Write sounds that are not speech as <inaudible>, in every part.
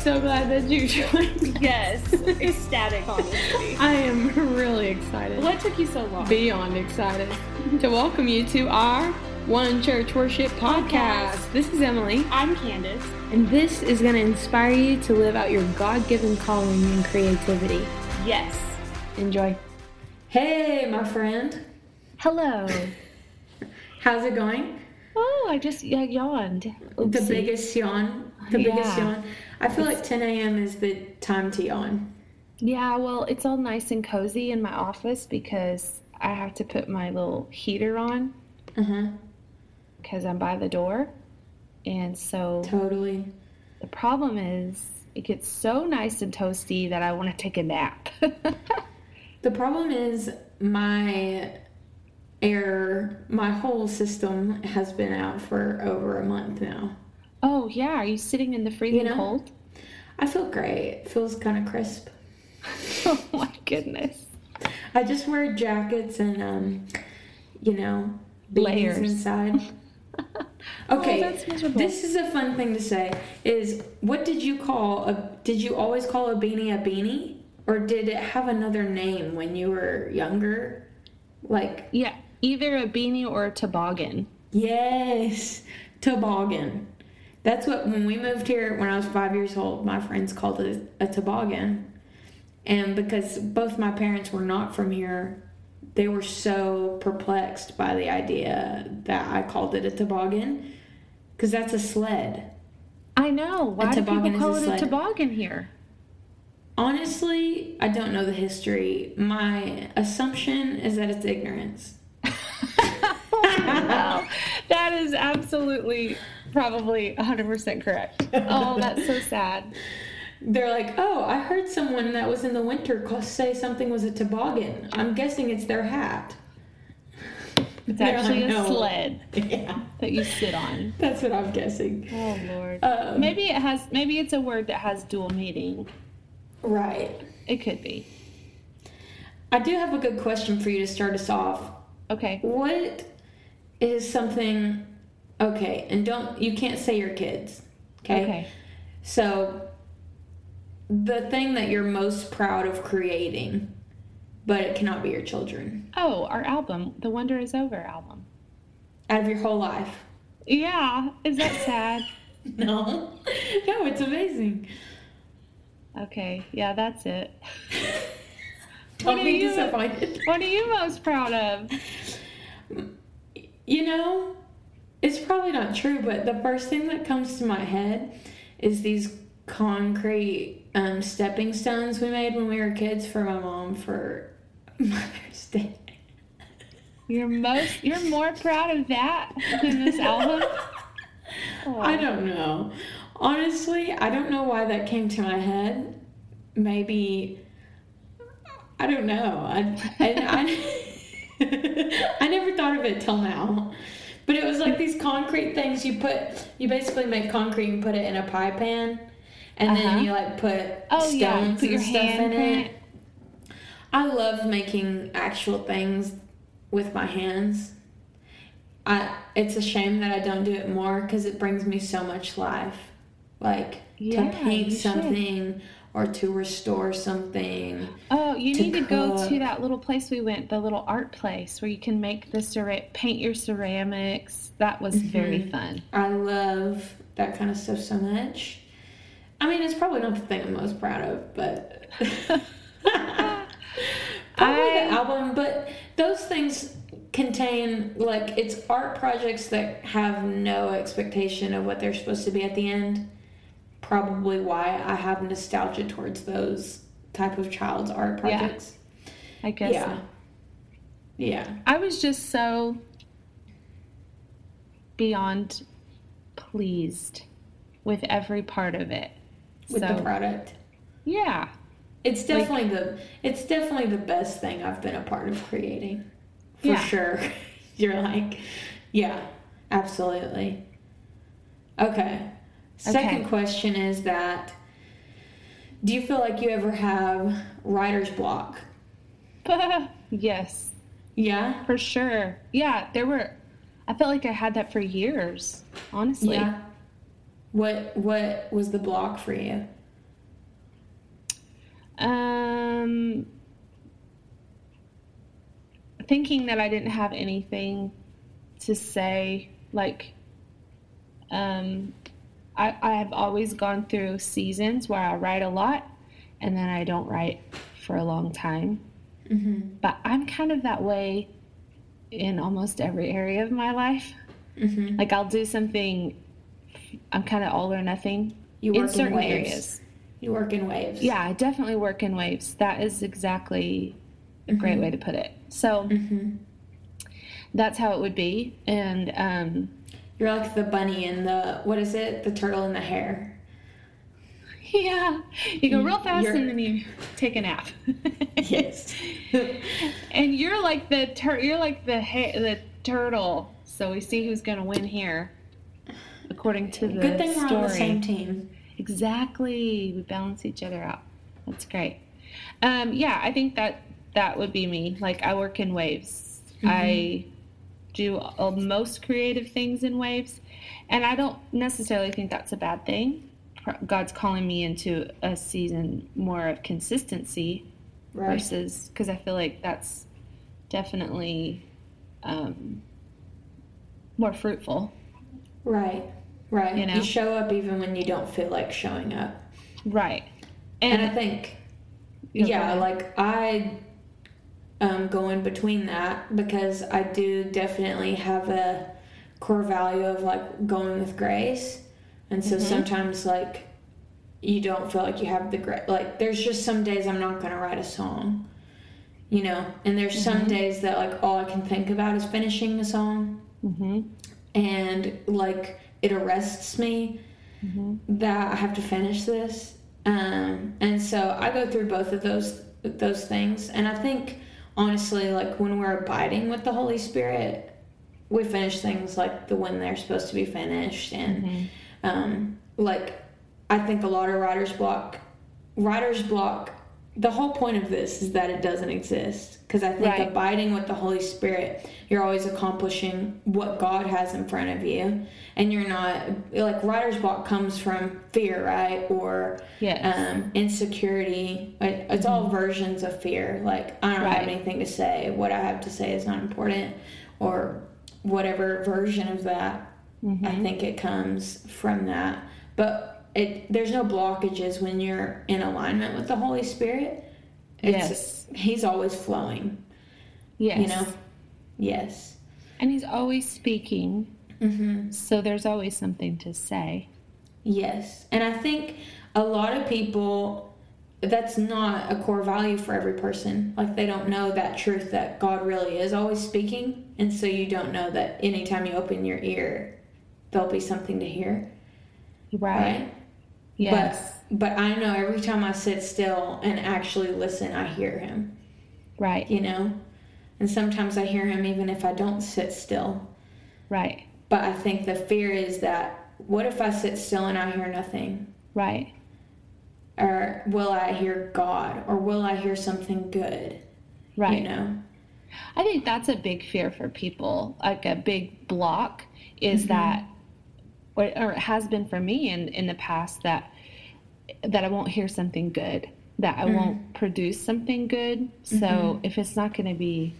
so glad that you <laughs> joined. Yes, ecstatic, honestly. I am really excited. What took you so long? Beyond excited to welcome you to our One Church Worship podcast. This is Emalee, I'm Candace. and this is going to inspire you to live out your God given calling and creativity. Yes. Enjoy. Hey, my friend. Hello. <laughs> How's it going? Oh, I just yeah, yawned. The biggest yawn. The biggest yawn. I feel like 10 a.m. is the time to yawn. Yeah, well, it's all nice and cozy in my office because I have to put my little heater on Uh huh. because I'm by the door. And so Totally. the problem is it gets so nice and toasty that I want to take a nap. <laughs> The problem is my air, my whole system has been out for over a month now. Oh, yeah. Are you sitting in the freezing know? cold? I feel great. It feels kind of crisp. <laughs> Oh, my goodness. I just wear jackets and, um, you know, beanies Layers. inside. <laughs> <laughs> Okay, Oh, this is a fun thing to say. Is what did you call a? Did you always call a beanie a beanie, or did it have another name when you were younger? Like Yeah, either a beanie or a toboggan. yes, toboggan. That's what when we moved here when I was five years old. My friends called it a toboggan, and because both my parents were not from here, they were so perplexed by the idea that I called it a toboggan, because that's a sled. I know. Why do toboggan people call is it a a toboggan here? Honestly, I don't know the history. My assumption is that it's ignorance. <laughs> Oh, wow, <laughs> that is absolutely probably 100% correct. Oh, that's so sad. They're like, oh, I heard someone that was in the winter say something was a toboggan. I'm guessing it's their hat. It's actually like, a "No." sled <laughs> Yeah, that you sit on. that's what I'm guessing. Oh Lord. Um, maybe it has. Maybe it's a word that has dual meaning. Right. It could be. I do have a good question for you to start us off. Okay. What is something okay, and don't you can't say your kids. Okay? Okay. So the thing that you're most proud of creating, but it cannot be your children. Oh, our album, the Wonder Is Over album. Out of your whole life. Yeah. Is that sad? <laughs> No. No, it's amazing. Okay. Yeah, that's it. <laughs> Don't are be you- disappointed. What are you most proud of? <laughs> You know, it's probably not true, but the first thing that comes to my head is these concrete um, stepping stones we made when we were kids for my mom for <laughs> Mother's Day. You're most. You're more proud of that than this <laughs> album. Oh. I don't know. Honestly, I don't know why that came to my head. Maybe I don't know. I I, I, <laughs> <laughs> I never thought of it till now. But it was like these concrete things you put. You basically make concrete and put it in a pie pan, and Uh-huh. then you like put Oh stones yeah, put and your stuff in handprint. it. I love making actual things with my hands. I it's a shame that I don't do it more because it brings me so much life. Like Yeah, to paint something should. Or to restore something. Oh, you to need to go to that little place we went, the little art place where you can make the cera- paint your ceramics. That was very Mm-hmm. fun. I love that kind of stuff so much. I mean, it's probably not the thing I'm most proud of, but <laughs> probably I- the album. But those things contain like it's art projects that have no expectation of what they're supposed to be at the end. Probably why I have nostalgia towards those type of child's art projects. Yeah. I guess. Yeah. so. Yeah. I was just so beyond pleased with every part of it. With so the product. yeah, It's definitely the it's definitely the best thing I've been a part of creating. For Yeah. sure. <laughs> You're like, yeah, absolutely. Okay. Second Okay. question is that do you feel like you ever have writer's block? <laughs> yes, Yeah? for sure. Yeah, there were. I felt like I had that for years. Honestly, Yeah. What what was the block for you? Um, thinking that I didn't have anything to say, like, um, I, I have always gone through seasons where I write a lot and then I don't write for a long time. Mm-hmm. But I'm kind of that way in almost every area of my life. Mm-hmm. Like, I'll do something, I'm kind of all or nothing You work in certain waves. areas. You work in waves. Yeah, I definitely work in waves. That is exactly a great way to put it. So Mm-hmm. that's how it would be. And um, You're like the bunny and the what is it? The turtle and the hare. <laughs> yeah, you go real fast You're- and then you take a nap. <laughs> Yes. <laughs> and you're like the tur- you're like the ha- the turtle. So we see who's gonna win here, according to the Good thing story. we're on the same team. Exactly. We balance each other out. That's great. Um, yeah, I think that that would be me. Like I work in waves. I do uh, most creative things in waves, and I don't necessarily think that's a bad thing. God's calling me into a season more of consistency Right. versus because I feel like that's definitely um, more fruitful. Right. Right. You know? You show up even when you don't feel like showing up. Right. And, I think Yeah, like I um go in between that because I do definitely have a core value of like going with grace. And so sometimes like you don't feel like you have the great like there's just some days I'm not going to write a song. You know, and there's some days that like all I can think about is finishing the song Mhm. and like it arrests me that I have to finish this. Um, and so I go through both of those those things, and I think honestly, like when we're abiding with the Holy Spirit, we finish things like the when they're supposed to be finished, and um, like I think a lot of writer's block, writer's block. The whole point of this is that it doesn't exist because I think Right. abiding with the Holy Spirit, you're always accomplishing what God has in front of you, and you're not like writer's block comes from fear, right, or Yes. um, insecurity. It's all versions of fear. Like I don't Right. have anything to say. What I have to say is not important, or whatever version of that. I think it comes from that. But it there's no blockages when you're in alignment with the Holy Spirit. Yes. He's always flowing. yes. You know. Yes. And he's always speaking, Mm-hmm. so there's always something to say. Yes. And I think a lot of people, that's not a core value for every person. Like they don't know that truth that God really is always speaking. And so you don't know that anytime you open your ear, there'll be something to hear. Right? Yes. But, but I know every time I sit still and actually listen, I hear him, right. you know? And sometimes I hear him even if I don't sit still. Right. But I think the fear is that what if I sit still and I hear nothing? Right. or will I hear God or will I hear something good? Right. You know? I think that's a big fear for people. Like a big block is mm-hmm. that, or, or it has been for me in, in the past that that I won't hear something good, that I won't mm-hmm. produce something good. So mm-hmm. if it's not going to be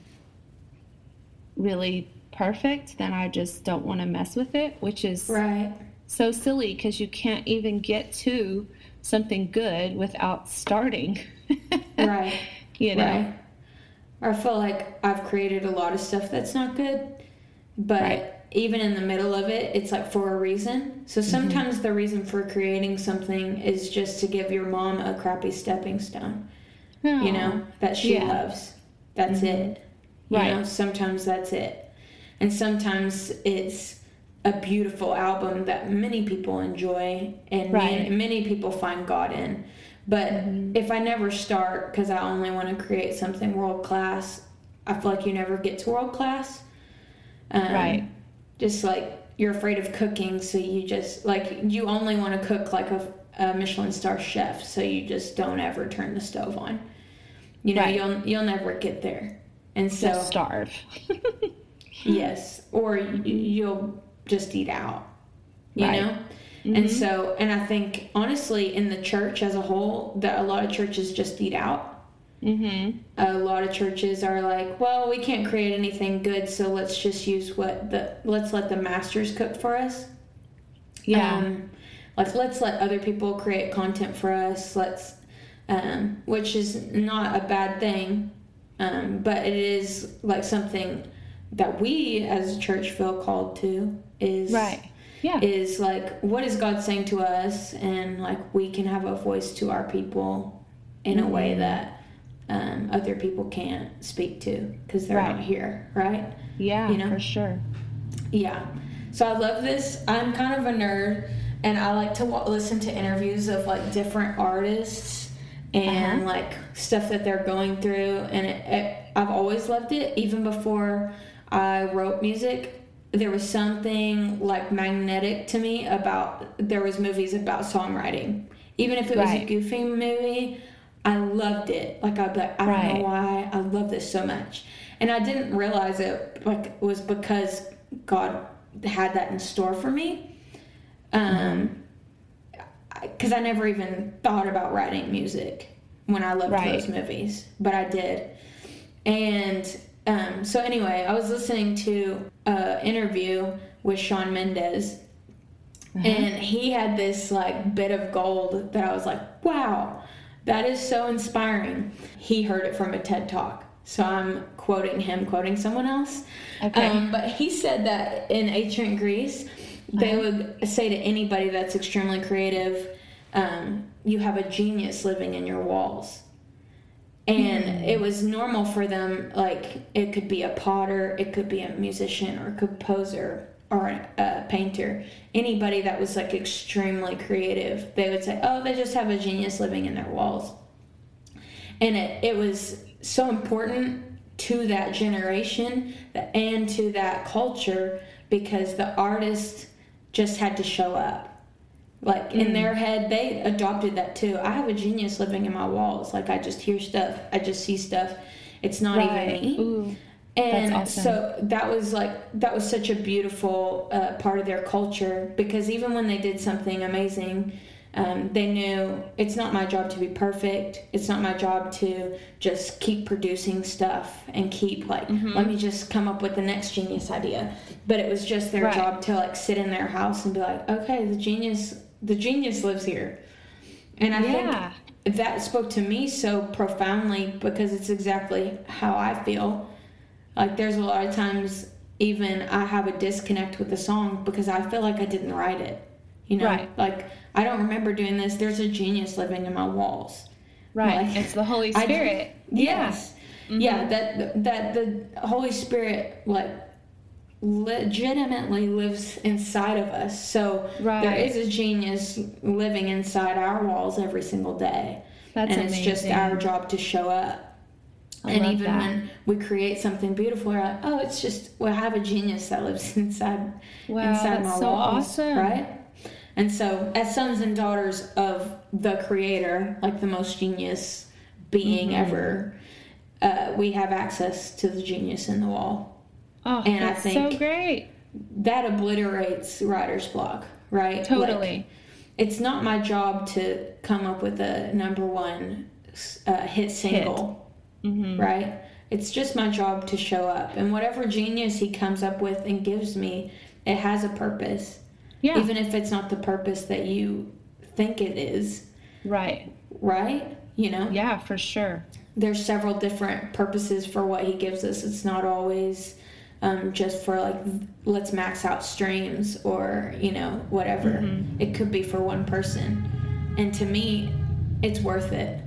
really perfect, then I just don't want to mess with it, which is Right. so silly because you can't even get to something good without starting. <laughs> Right. you know. Right. Or I feel like I've created a lot of stuff that's not good, but Right. Even in the middle of it, it's like for a reason. So Mm-hmm. sometimes the reason for creating something is just to give your mom a crappy stepping stone, you know, that she Yeah. Mm-hmm. loves. That's it. You Right. know, sometimes that's it. And sometimes it's a beautiful album that many people enjoy and Right. many, many people find God in. But Mm-hmm. if I never start because I only want to create something world class, I feel like you never get to world class. Um, Right. Just like you're afraid of cooking, so you just like you only want to cook like a, a Michelin star chef, so you just don't ever turn the stove on. You know, Right. you'll you'll never get there. And so Just starve. <laughs> Yes, or you'll just eat out. You Right. know, mm-hmm. And so, and I think honestly, in the church as a whole, that a lot of churches just eat out. Mm-hmm. A lot of churches are like, well, we can't create anything good, so let's just use what the let's let the masters cook for us. Yeah. Um, like let's let other people create content for us. Let's, um, which is not a bad thing, um, but it is like something that we as a church feel called to is right. Yeah. is like what is God saying to us, and like we can have a voice to our people in a way Mm-hmm. that um, other people can't speak to because they're Right. not here, right? yeah. you know? For sure. Yeah. So I love this. I'm kind of a nerd, and I like to wa- listen to interviews of like different artists and Uh-huh. like stuff that they're going through. And it, it, I've always loved it, even before I wrote music. There was something like magnetic to me about there was movies about songwriting. Even if it was a goofy movie, I loved it. Like I'd be like, I don't Right. know why I love this so much. And I didn't realize it like was because God had that in store for me. Um, because I never even thought about writing music when I loved Right. those movies, but I did. And um, so anyway, I was listening to an interview with Shawn Mendes, and he had this like bit of gold that I was like, wow, that is so inspiring. He heard it from a TED talk. So I'm quoting him, quoting someone else. Okay. Um, but he said that in ancient Greece, they Uh-huh. would say to anybody that's extremely creative, um, you have a genius living in your walls. And Hmm. it was normal for them, like, it could be a potter, it could be a musician or a composer or a, painter. Anybody that was, like, extremely creative, they would say, oh, they just have a genius living in their walls. And it, it was so important to that generation and to that culture because the artist just had to show up. Like in mm. their head, they adopted that too. I have a genius living in my walls. Like I just hear stuff, I just see stuff. It's not Right. even me. Ooh. And awesome. so that was like that was such a beautiful uh, part of their culture because even when they did something amazing, um, they knew it's not my job to be perfect. It's not my job to just keep producing stuff and keep like Mm-hmm. let me just come up with the next genius idea. But it was just their Right. job to like sit in their house and be like, okay, the genius, the genius lives here. And I Yeah. think that spoke to me so profoundly because it's exactly how I feel. Like there's a lot of times even I have a disconnect with the song because I feel like I didn't write it. You know, Right. like I don't remember doing this. There's a genius living in my walls. Right. Like, it's the Holy <laughs> I- Spirit. Yes. Mm-hmm. Yeah, that that the Holy Spirit like legitimately lives inside of us. So there Right. is a genius living inside our walls every single day. That's and it's just our job to show up. I and even that. when we create something beautiful, we're like, oh, it's just we have a genius that lives <laughs> inside Wow, inside that's my so walls, awesome. right? And so, as sons and daughters of the Creator, like the most genius being Mm-hmm. ever, uh, we have access to the genius in the wall. Oh, and I that's think- so great. That obliterates writer's block, right? Like, Totally. it's not my job to come up with a number one uh, hit single, Mm-hmm. right? It's just my job to show up. And whatever genius he comes up with and gives me, it has a purpose. Yeah. Even if it's not the purpose that you think it is, right. right? You know? Yeah, for sure. There's several different purposes for what he gives us. It's not always um, just for like let's max out streams or you know whatever. Mm-hmm. It could be for one person, and to me, it's worth it.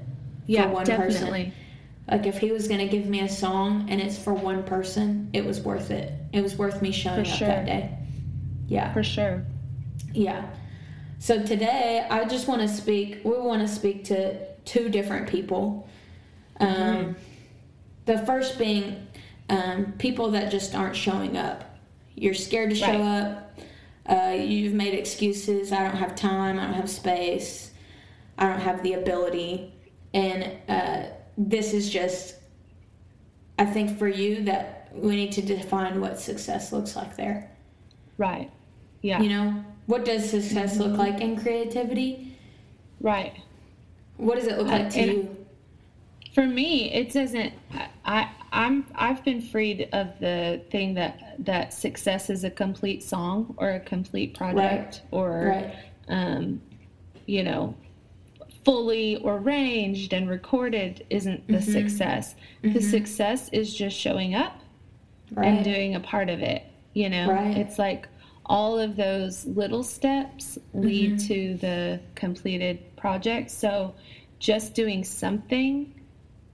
Yeah, for one definitely. person. Like if he was gonna give me a song and it's for one person, it was worth it. It was worth me showing For up sure. that day. Yeah. For sure. Yeah. So today, I just want to speak. We want to speak to two different people. Um, Mm-hmm. The first being um, people that just aren't showing up. You're scared to show Right. up. Uh, you've made excuses. I don't have time. I don't have space. I don't have the ability. And uh, this is just, I think, for you that we need to define what success looks like there Right. Yeah. you know what does success look like in creativity? Right. What does it look Uh, like to you? For me, it doesn't. I I'm I've been freed of the thing that that success is a complete song or a complete project or Right. um, you know fully arranged and recorded isn't the success. The success is just showing up Right. and doing a part of it. You know, Right. it's like all of those little steps lead Mm-hmm. to the completed project. So just doing something,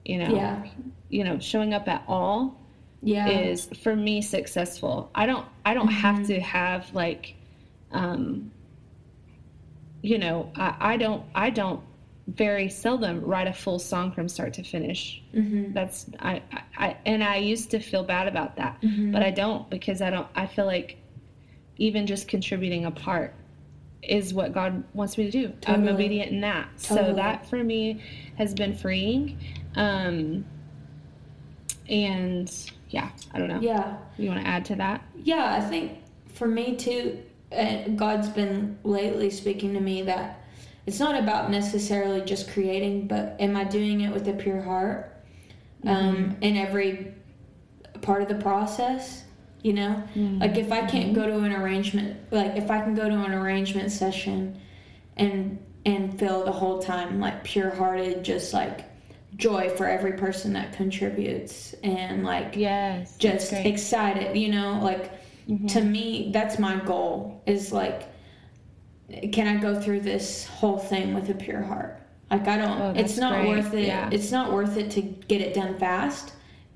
you know, Yeah. you know, showing up at all yeah. is for me successful. I don't I don't Mm-hmm. have to have like um you know, I, I don't I don't very seldom write a full song from start to finish. Mhm. That's I, I, and I used to feel bad about that, Mm-hmm. but I don't because I don't. I feel like even just contributing a part is what God wants me to do. I'm obedient in that. So that for me has been freeing. Um, and yeah, I don't know. Yeah. You want to add to that? Yeah, I think for me too, uh, God's been lately speaking to me that it's not about necessarily just creating, but am I doing it with a pure heart? Um, mm-hmm. in every part of the process? You know, mm-hmm. like if I can't go to an arrangement, like if I can go to an arrangement session and and feel the whole time like pure hearted, just like joy for every person that contributes and like Yes. just excited you know? Like mm-hmm. to me that's my goal is like can i go through this whole thing with a pure heart like i don't Oh, it's not great. worth it Yeah. it's not worth it to get it done fast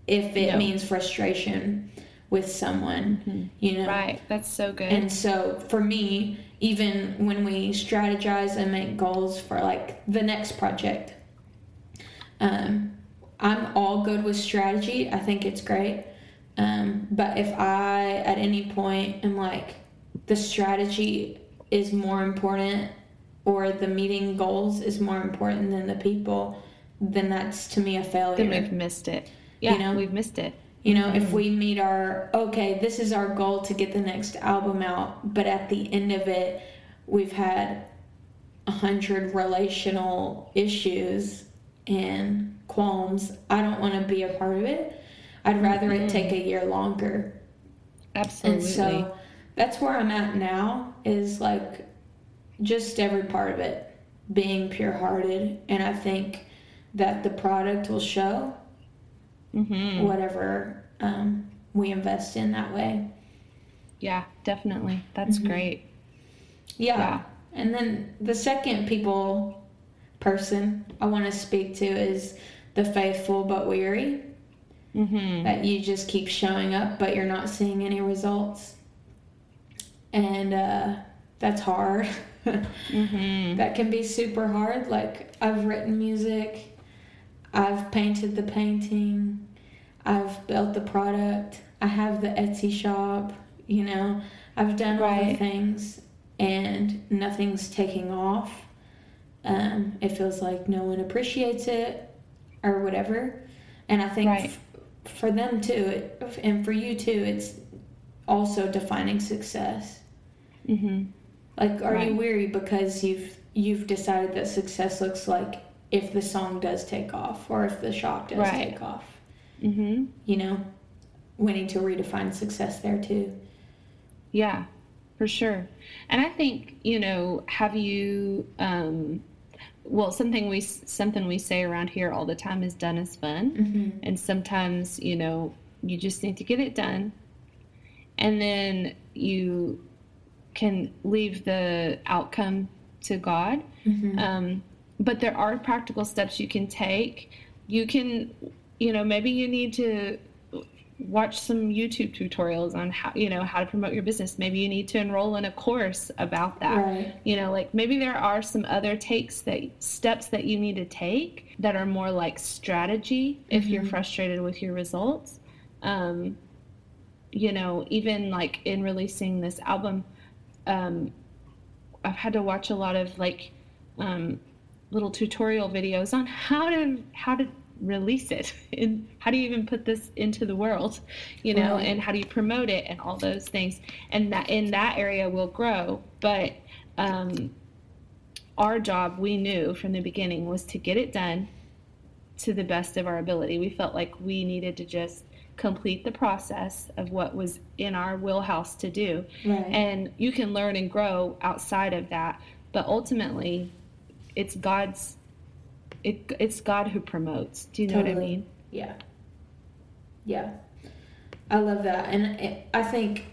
if it No. means frustration with someone you know right. That's so good. and so for me, even when we strategize and make goals for like the next project, um, I'm all good with strategy. I think it's great. Um, but if I at any point am like the strategy is more important or the meeting goals is more important than the people, then that's to me a failure. then we've missed it. Yeah, know? we've missed it. You know, if mm-hmm. we meet our, okay, this is our goal to get the next album out, but at the end of it, we've had a hundred relational issues and qualms, I don't want to be a part of it. I'd rather it mm-hmm. take a year longer. Absolutely. And so that's where I'm at now is like just every part of it being pure hearted. And I think that the product will show hmm whatever um, we invest in that way. Yeah, definitely. That's Mm-hmm. great. Yeah. Yeah. And then the second people person I want to speak to is the faithful but weary. hmm That you just keep showing up but you're not seeing any results. And uh, that's hard. hmm that can be super hard. Like, I've written music, I've painted the painting, I've built the product, I have the Etsy shop, you know, I've done all the things, and nothing's taking off. Um, it feels like no one appreciates it or whatever. And I think Right. f- for them too, it, and for you too, it's also defining success. Hmm Like, are you weary because you've you've decided that success looks like if the song does take off or if the shop does Right. take off? hmm You know, we need to redefine success there too. Yeah, for sure. And I think you know, have you? Um, well, something we something we say around here all the time is done is fun, Mm-hmm. and sometimes you know you just need to get it done, and then you can leave the outcome to God. Mm-hmm. Um, but there are practical steps you can take. You can, you know, maybe you need to watch some YouTube tutorials on how, you know, how to promote your business. Maybe you need to enroll in a course about that. Right. You know, like maybe there are some other takes that steps that you need to take that are more like strategy if you're frustrated with your results. Um, you know, even like in releasing this album, um, I've had to watch a lot of like um, little tutorial videos on how to how to release it <laughs> and how do you even put this into the world you know Right. and how do you promote it and all those things and that in that area will grow but um, our job we knew from the beginning was to get it done to the best of our ability we felt like we needed to just complete the process of what was in our wheelhouse to do Right. and you can learn and grow outside of that but ultimately it's god's it, it's god who promotes do you know what i mean Yeah. Yeah. I love that. And it, I think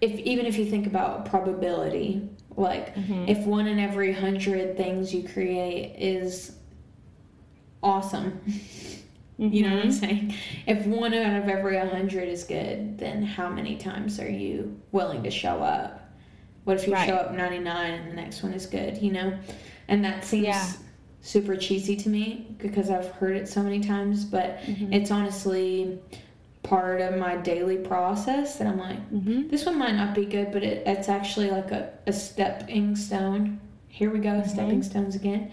if even if you think about probability, like Mhm. if one in every hundred things you create is awesome, <laughs> you know what I'm Mhm. saying? If one out of every hundred is good, then how many times are you willing to show up? What if you Right. show up 99 and the next one is good, you know? And that seems Yeah. super cheesy to me because I've heard it so many times, but Mhm. it's honestly part of my daily process that I'm like, Mhm. this one might not be good, but it, it's actually like a, a stepping stone. Here we go, Mm-hmm. stepping stones again.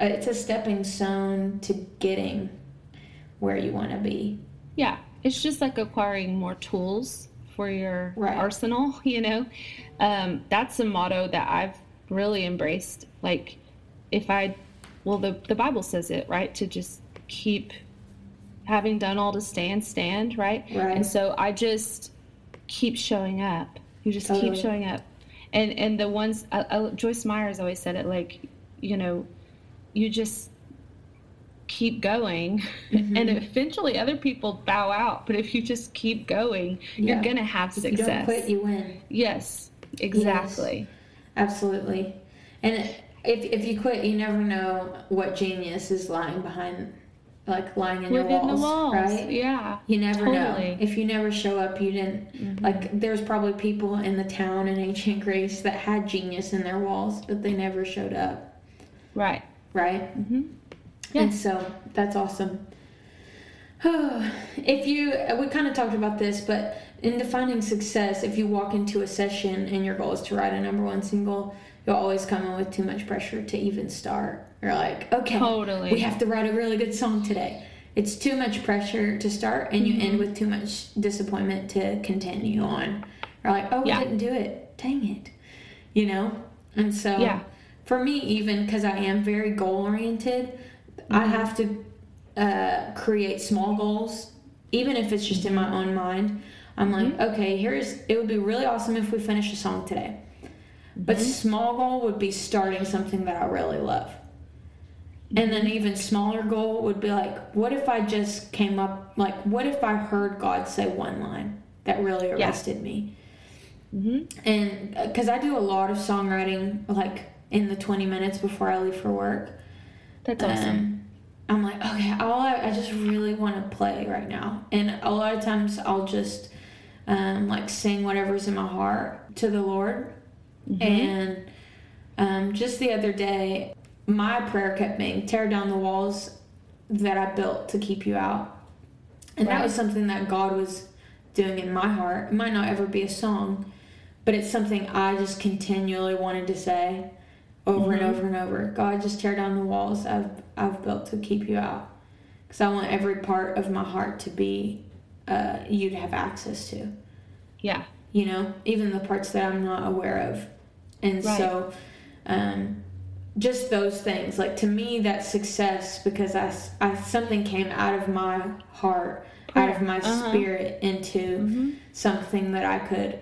Uh, it's a stepping stone to getting where you want to be. Yeah, it's just like acquiring more tools for your Right. arsenal, <laughs> you know. Um, that's a motto that I've really embraced. Like, if I, well, the, the Bible says it, right? To just keep having done all to stand, stand, right? Right. And so I just keep showing up. You just Totally. keep showing up. And, and the ones, uh, uh, Joyce Meyers always said it like, you know, you just keep going <laughs> Mm-hmm. and eventually other people bow out but if you just keep going Yeah. you're gonna have If you success don't quit, you win. yes exactly Absolutely. And if, if you quit, you never know what genius is lying behind, like lying in your walls, the walls right? yeah You never know. Totally. Mm-hmm. If you never show up, you didn't. Like, there's probably people in the town in ancient Greece that had genius in their walls, but they never showed up, right right? hmm Yeah. And so that's awesome. <sighs> if you, we kind of talked about this, but in defining success, if you walk into a session and your goal is to write a number one single, you'll always come in with too much pressure to even start. You're like, okay, Totally. we have to write a really good song today. It's too much pressure to start, and you Mm-hmm. end with too much disappointment to continue on. You're like, oh, we Yeah. didn't do it. Dang it. You know? And so, Yeah. for me, even because I am very goal oriented, Mm-hmm. I have to uh, create small goals, even if it's just in my own mind. I'm like, Mm-hmm. okay, here's it would be really awesome if we finish a song today. But Mm-hmm. small goal would be starting something that I really love. And then Mm-hmm. even smaller goal would be like, what if I just came up like what if I heard God say one line that really Yeah. arrested me? hmm And because I do a lot of songwriting like in the 20 minutes before I leave for work. that's awesome Um, I'm like, okay, all I, I just really want to play right now. And a lot of times I'll just um, like sing whatever's in my heart to the Lord. And um, just the other day, my prayer kept being tear down the walls that I built to keep you out. And that was something that God was doing in my heart. It might not ever be a song, but it's something I just continually wanted to say over and Mhm. over and over. God, just tear down the walls I've I've built to keep you out, because I want every part of my heart to be uh, you to have access to. yeah You know, even the parts that I'm not aware of, and Right. so um, just those things. Like to me, that's success because I, I something came out of my heart, out of my Uh-huh. spirit into hmm something that I could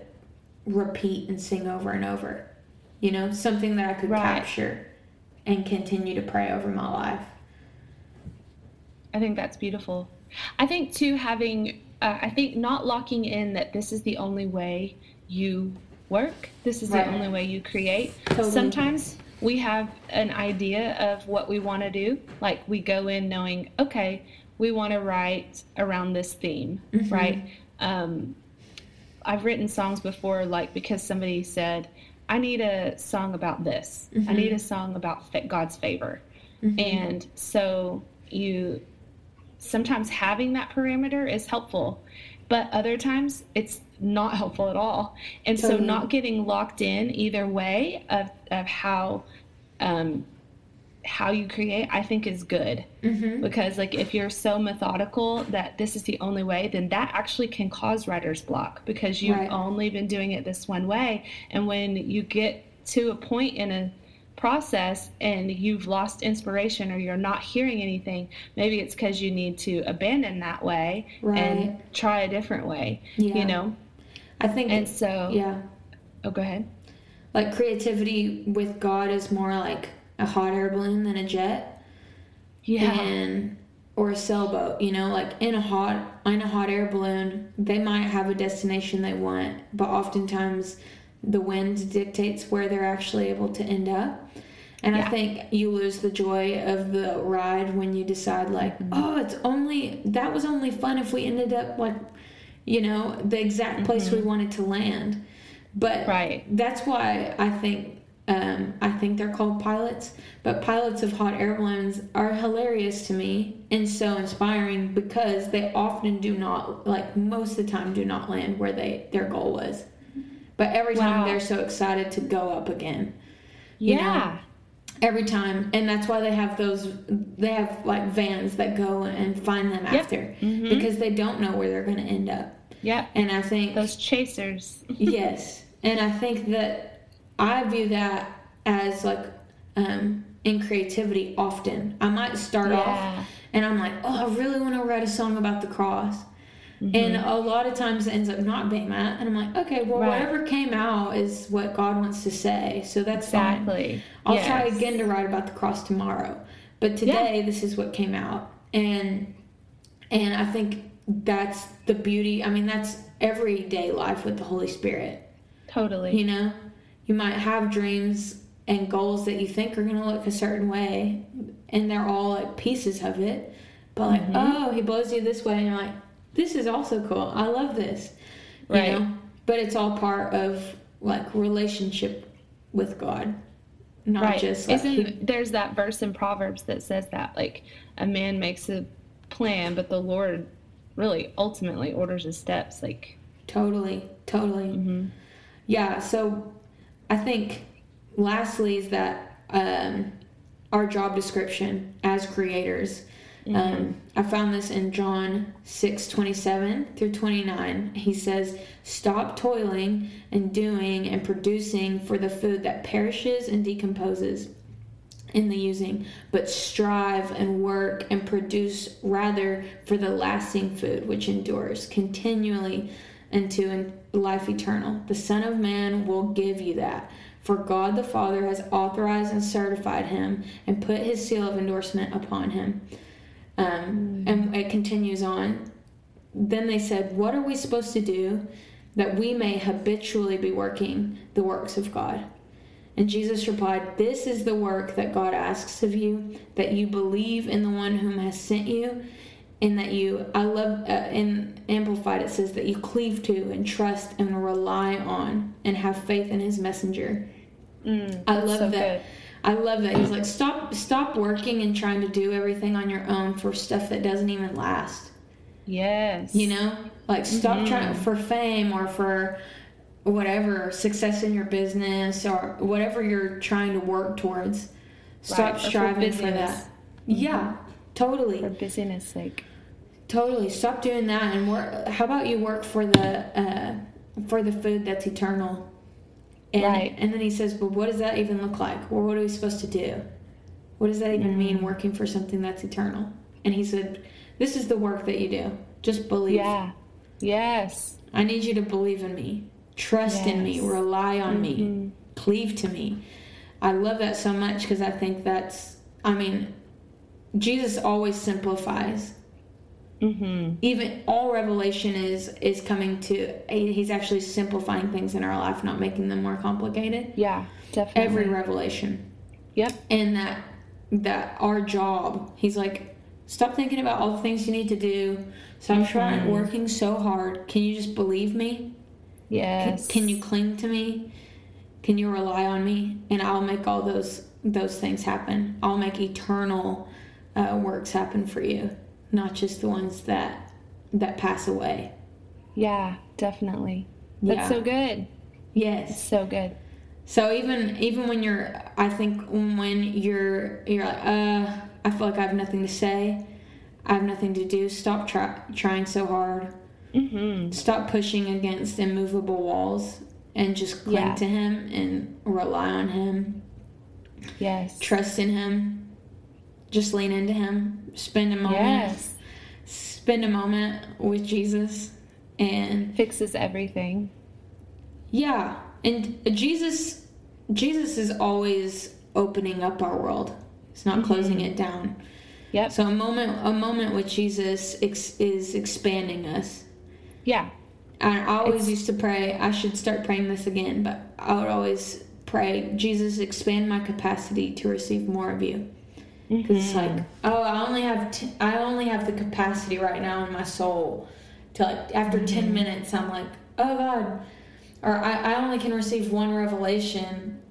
repeat and sing over and over. You know, something that I could Right. capture and continue to pray over my life. I think that's beautiful. I think too having uh, I think not locking in that this is the only way you work. This is Right. the only way you create. Totally. Sometimes we have an idea of what we want to do. Like we go in knowing, okay, we want to write around this theme, Mhm. right? Um, I've written songs before, like because somebody said, I need a song about this. I Mhm. need a song about God's favor. Mhm. And so you sometimes having that parameter is helpful, but other times it's not helpful at all. And so not getting locked in either way of, of how um, how you create, I think is good. Mm-hmm. Because like if you're so methodical that this is the only way, then that actually can cause writer's block because you've Right. only been doing it this one way. And when you get to a point in a process and you've lost inspiration or you're not hearing anything, maybe it's because you need to abandon that way and try a different way. Yeah. You know? I think And so yeah, oh go ahead. like creativity with God is more like a hot air balloon than a jet. Yeah. and or a sailboat you know like in a hot in a hot air balloon they might have a destination they want but oftentimes the wind dictates where they're actually able to end up and i think you lose the joy of the ride when you decide like mm-hmm. oh it's only that was only fun if we ended up like you know the exact place we mm-hmm. wanted to land but Right. that's why I think um, I think they're called pilots. But pilots of hot air balloons are hilarious to me and so inspiring because they often do not, like most of the time, do not land where they their goal was. But every time Wow. they're so excited to go up again. you know? Yeah. Every time, and that's why they have those. They have like vans that go and find them Yep. after because they don't know where they're going to end up. Yeah. And I think Those chasers. <laughs> yes and i think that i view that as like um in creativity often i might start Yeah. off and i'm like oh i really want to write a song about the cross Mm-hmm. and a lot of times it ends up not being that and i'm like okay well Right. whatever came out is what god wants to say so that's fine Exactly. I'll try again to write about the cross tomorrow. But today this is what came out. And and I think that's the beauty. I mean, that's everyday life with the Holy Spirit. Totally. You know? You might have dreams and goals that you think are gonna look a certain way and they're all like pieces of it. But like, Mm-hmm. oh, he blows you this way and you're like, this is also cool. I love this. You Right. know? But it's all part of like relationship with God. Not right. just like Isn't he- there's that verse in Proverbs that says that like a man makes a plan, but the Lord really ultimately orders his steps. Like Totally, totally. Mm-hmm. Yeah, so I think lastly is that um, our job description as creators. Mm-hmm. Um, I found this in John 6 27 through 29. He says, Stop toiling and doing and producing for the food that perishes and decomposes in the using, but strive and work and produce rather for the lasting food which endures continually into in- life eternal. The Son of Man will give you that. For God the Father has authorized and certified him and put his seal of endorsement upon him. Um, and it continues on. Then they said, What are we supposed to do that we may habitually be working the works of God? And Jesus replied, This is the work that God asks of you, that you believe in the one whom has sent you, and that you, I love, uh, in Amplified it says that you cleave to and trust and rely on and have faith in his messenger. mm, I love so that. good. I love that. He's like, stop, stop working and trying to do everything on your own for stuff that doesn't even last. Yes. You know, like stop Mm-hmm. trying for fame or for whatever success in your business or whatever you're trying to work towards. Stop Right, for striving for, busyness. that. Yeah, totally, For busyness sake. totally. Stop doing that and work. How about you work for the uh, for the food that's eternal? And, Right. And then he says, "But what does that even look like? Well, what are we supposed to do? What does that even Mm. mean? Working for something that's eternal?" And he said, "This is the work that you do. Just believe." Yeah. Yes. I need you to believe in me, trust in me, Yes. Mm-hmm. rely on me, cleave to me. I love that so much because I think that's, I mean, Jesus always simplifies. Mm-hmm. Even all revelation is is coming to. He's actually simplifying things in our life, not making them more complicated. Yeah. Definitely. Every revelation, Yep. and that that our job. He's like, stop thinking about all the things you need to do. Stop trying Mm-hmm. working so hard. Can you just believe me? Can, Yes. can you cling to me? Can you rely on me? And I'll make all those those things happen. I'll make eternal uh, works happen for you, not just the ones that that pass away. Yeah. Definitely. That's Yeah. so good. Yes. So good. So even even when you're, I think when you're you're like, uh, I feel like I have nothing to say, I have nothing to do. Stop try, trying so hard. Mm-hmm. Stop pushing against immovable walls and just cling Yeah. to Him and rely on Him. Yes. Trust in Him. Just lean into Him. Spend a moment. Yes. Spend a moment with Jesus and Fixes everything. Yeah, and Jesus, Jesus is always opening up our world. He's not closing mm-hmm. it down. Yep. So a moment, a moment with Jesus ex- is expanding us. Yeah. I always It's- used to pray. I should start praying this again, but I would always pray, Jesus, expand my capacity to receive more of you. Because it's like, oh, I only have t- I only have the capacity right now in my soul to like after ten minutes, I'm like, oh God, or I, I only can receive one revelation,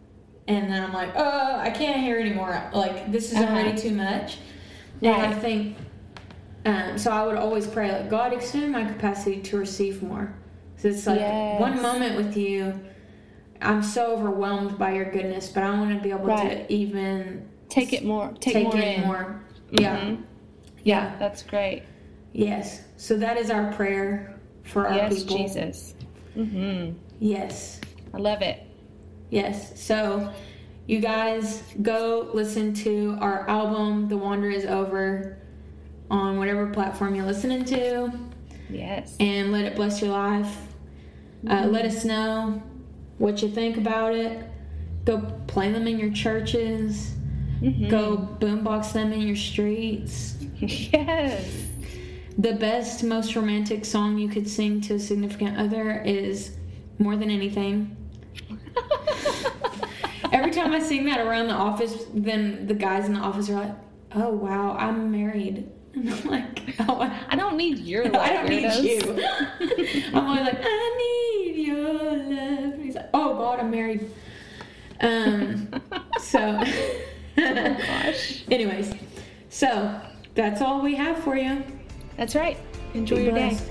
and then I'm like, oh, I can't hear anymore. Like this is Uh-huh. already too much. And I think, um, so I would always pray like, God, extend my capacity to receive more. So it's like Yes. one moment with you. I'm so overwhelmed by your goodness, but I want to be able Right. to even Take it more. Take, take, more in more. Yeah. Mhm. Yeah. That's great. Yes. So that is our prayer for our yes, people. Jesus. Mm-hmm. Yes. I love it. Yes. So you guys go listen to our album, The Wander is Over, on whatever platform you're listening to, Yes. and let it bless your life. Uh, let us know what you think about it. Go play them in your churches. Mhm. Go boombox them in your streets. <laughs> Yes. The best, most romantic song you could sing to a significant other is More Than Anything. <laughs> Every time I sing that around the office, then the guys in the office are like, oh, wow, I'm married. <laughs> And I'm like, oh, I, I don't need your love. I don't need you. I'm always like, I need your love. And he's like, oh, God, I'm married. Um, so, Oh <laughs> gosh. anyways, so that's all we have for you. That's right. Enjoy Be your day. blessed.